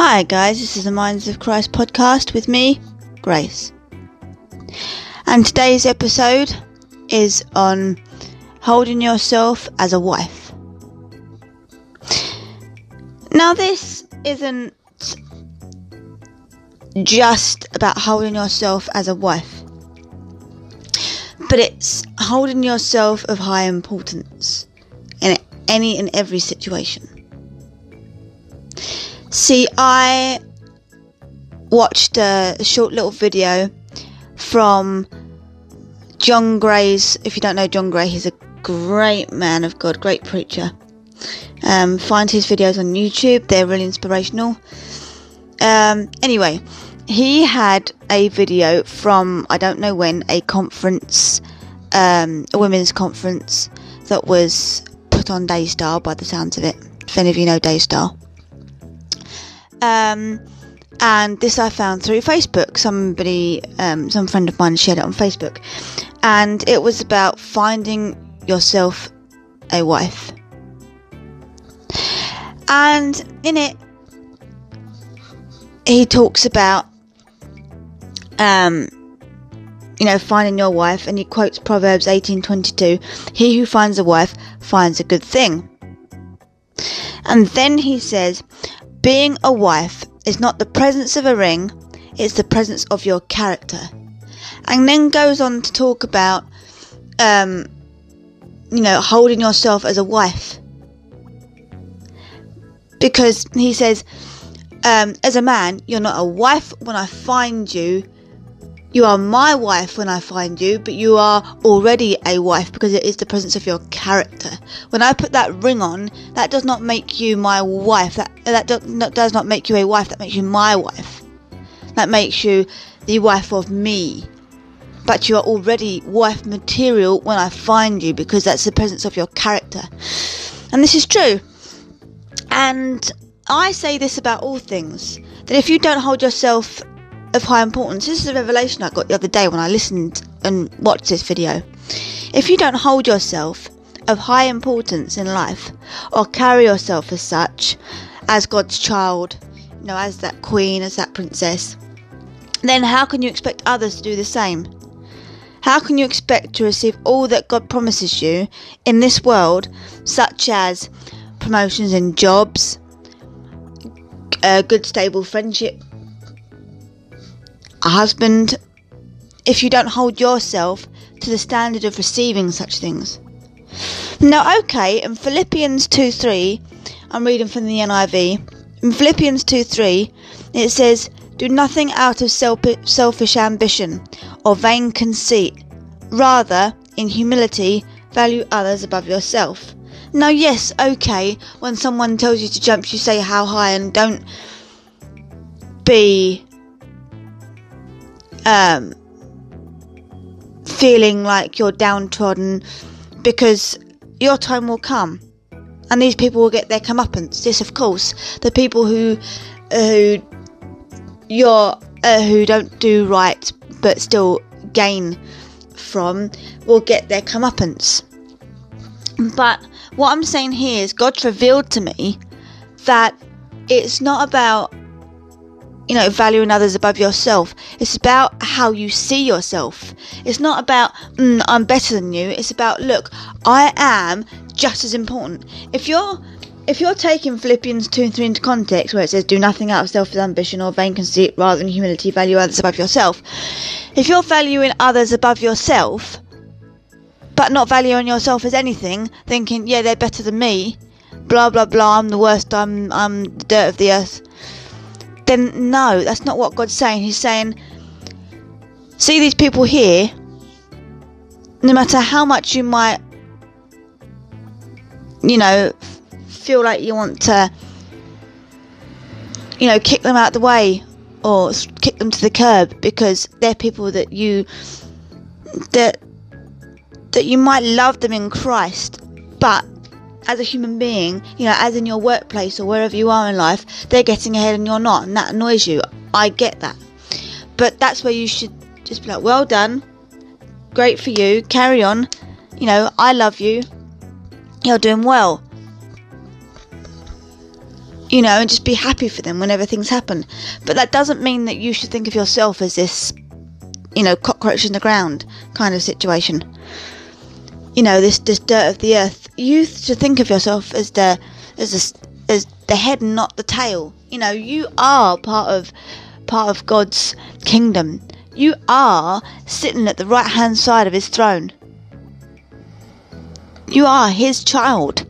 Hi, guys, this is the Minds of Christ podcast with me, Grace. And today's episode is on holding yourself as a wife. Now, this isn't just about holding yourself as a wife, but it's holding yourself of high importance in any and every situation. See, I watched a short little video from John Gray's. If you don't know John Gray, he's a great man of God, great preacher. Um, find his videos on YouTube, they're really inspirational. Um, anyway, he had a video from I don't know when a conference, um, a women's conference that was put on Daystar by the sounds of it. If any of you know Daystar. Um, and this I found through Facebook. Somebody, um, some friend of mine shared it on Facebook, and it was about finding yourself a wife. And in it, he talks about, um, you know, finding your wife, and he quotes Proverbs eighteen twenty two: "He who finds a wife finds a good thing." And then he says, being a wife is not the presence of a ring, it's the presence of your character. And then goes on to talk about, um, you know, holding yourself as a wife. Because he says, um, as a man, you're not a wife when I find you, you are my wife when I find you, but you are already a wife because it is the presence of your character. When I put that ring on, that does not make you my wife. That that does not make you a wife. That makes you my wife. That makes you the wife of me. But you are already wife material when I find you because that's the presence of your character. And this is true. And I say this about all things that if you don't hold yourself of high importance. This is a revelation I got the other day when I listened and watched this video. If you don't hold yourself of high importance in life or carry yourself as such, as God's child, you know, as that queen, as that princess, then how can you expect others to do the same? How can you expect to receive all that God promises you in this world, such as promotions in jobs, a good stable friendship a husband if you don't hold yourself to the standard of receiving such things. Now, okay, in Philippians 2 3, I'm reading from the NIV. In Philippians 2 3, it says, Do nothing out of selfish ambition or vain conceit. Rather, in humility, value others above yourself. Now, yes, okay, when someone tells you to jump, you say how high and don't be um, feeling like you're downtrodden because your time will come and these people will get their comeuppance. This, of course, the people who who you're uh, who don't do right but still gain from will get their comeuppance. But what I'm saying here is God's revealed to me that it's not about you know, valuing others above yourself. It's about how you see yourself. It's not about, mm, I'm better than you. It's about, look, I am just as important. If you're if you're taking Philippians 2 and 3 into context, where it says, Do nothing out of selfish ambition or vain conceit, rather than humility, value others above yourself. If you're valuing others above yourself, but not valuing yourself as anything, thinking, Yeah, they're better than me, blah, blah, blah, I'm the worst, I'm, I'm the dirt of the earth, then no, that's not what God's saying. He's saying, see these people here, no matter how much you might, you know, feel like you want to, you know, kick them out the way or kick them to the curb because they're people that you, that, that you might love them in Christ, but as a human being, you know, as in your workplace or wherever you are in life, they're getting ahead and you're not, and that annoys you. I get that. But that's where you should just be like, well done, great for you, carry on, you know, I love you, you're doing well. you know, and just be happy for them whenever things happen. But that doesn't mean that you should think of yourself as this, you know, cockroach in the ground kind of situation. You know, this this dirt of the earth. You should think of yourself as the as the, as the head and not the tail. You know, you are part of part of God's kingdom. You are sitting at the right hand side of His throne. You are His child.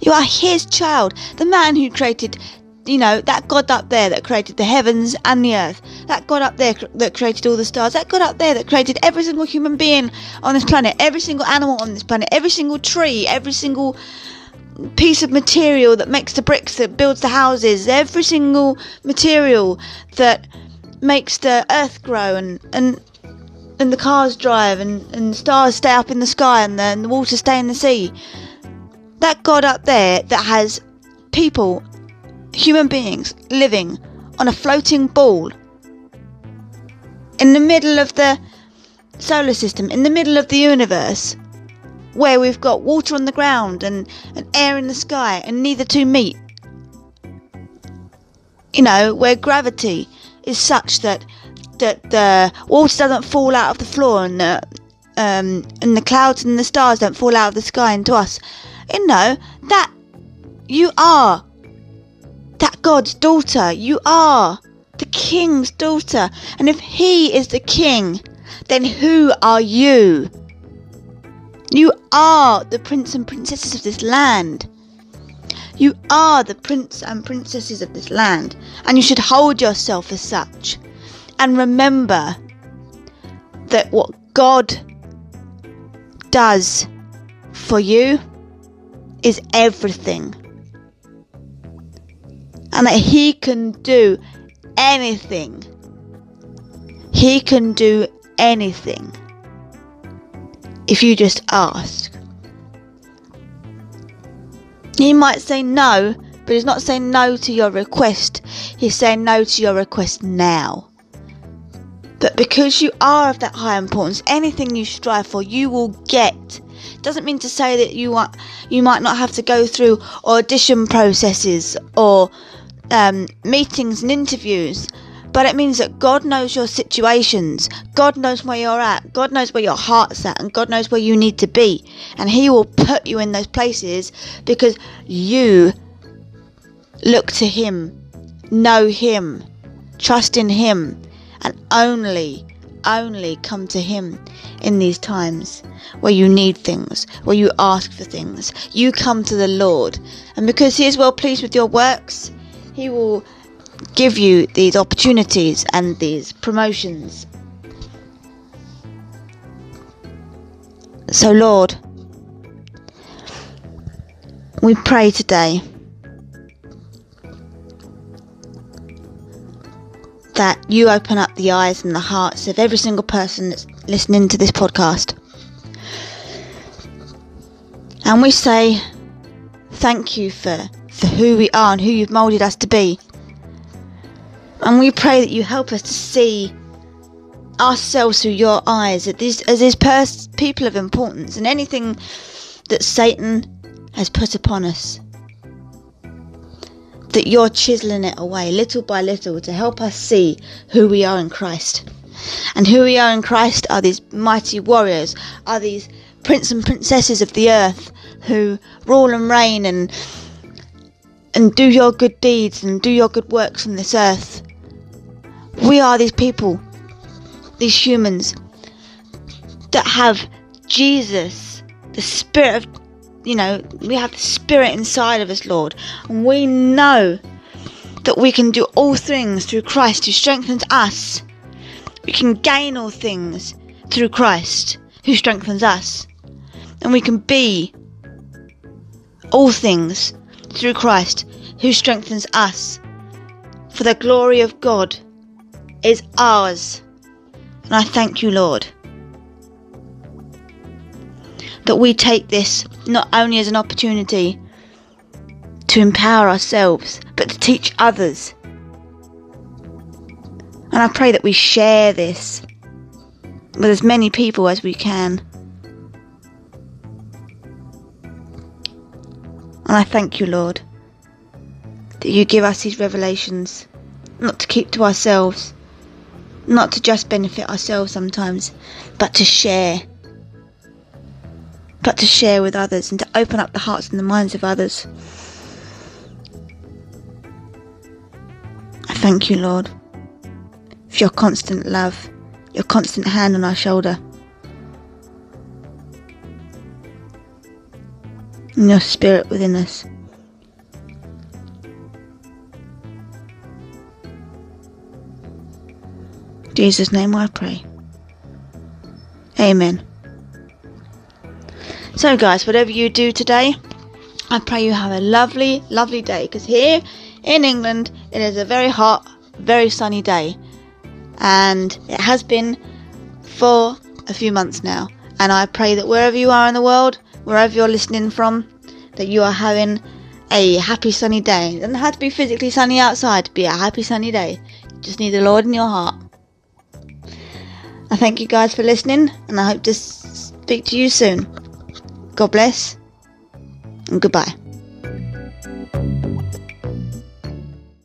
You are his child. The man who created, you know, that God up there that created the heavens and the earth. That God up there that created all the stars. That God up there that created every single human being on this planet. Every single animal on this planet. Every single tree. Every single piece of material that makes the bricks that builds the houses. Every single material that makes the earth grow and, and and the cars drive and, and stars stay up in the sky and the, and the water stay in the sea that God up there that has people, human beings, living on a floating ball in the middle of the solar system, in the middle of the universe, where we've got water on the ground and, and air in the sky, and neither two meet. You know, where gravity is such that that the water doesn't fall out of the floor and the um, and the clouds and the stars don't fall out of the sky into us you know that you are God's daughter. You are the king's daughter. And if he is the king, then who are you? You are the prince and princesses of this land. You are the prince and princesses of this land, and you should hold yourself as such. And remember that what God does for you is everything. And that He can do anything. He can do anything. If you just ask. He might say no, but he's not saying no to your request. He's saying no to your request now. But because you are of that high importance, anything you strive for, you will get doesn't mean to say that you want you might not have to go through audition processes or um, meetings and interviews but it means that God knows your situations. God knows where you're at. God knows where your heart's at. And God knows where you need to be. And He will put you in those places because you look to Him, know Him, trust in Him, and only only come to Him in these times where you need things, where you ask for things. You come to the Lord, and because He is well pleased with your works, He will give you these opportunities and these promotions. So, Lord, we pray today that you open up the eyes and the hearts of every single person that's listening to this podcast. And we say thank you for, for who we are and who you've moulded us to be. And we pray that you help us to see ourselves through your eyes as these, as these pers- people of importance and anything that Satan has put upon us that you're chiseling it away little by little to help us see who we are in Christ. And who we are in Christ are these mighty warriors, are these prince and princesses of the earth who rule and reign and and do your good deeds and do your good works on this earth. We are these people, these humans that have Jesus, the Spirit of you know, we have the Spirit inside of us, Lord, and we know that we can do all things through Christ who strengthens us. We can gain all things through Christ who strengthens us. And we can be all things through Christ who strengthens us. For the glory of God is ours. And I thank you, Lord that we take this not only as an opportunity to empower ourselves, but to teach others. And I pray that we share this with as many people as we can. And I thank you, Lord. that you give us these revelations, not to keep to ourselves, not to just benefit ourselves sometimes, but to share. But to share with others and to open up the hearts and the minds of others. I thank you, Lord, for your constant love, your constant hand on our shoulder. And your spirit within us. Jesus' name I pray. Amen. So, guys, whatever you do today, I pray you have a lovely, lovely day. Because here in England, it is a very hot, very sunny day. And it has been for a few months now. And I pray that wherever you are in the world, wherever you're listening from, that you are having a happy sunny day. It doesn't have to be physically sunny outside to be a happy sunny day. You just need the Lord in your heart. I thank you guys for listening, and I hope to speak to you soon. God bless, and goodbye.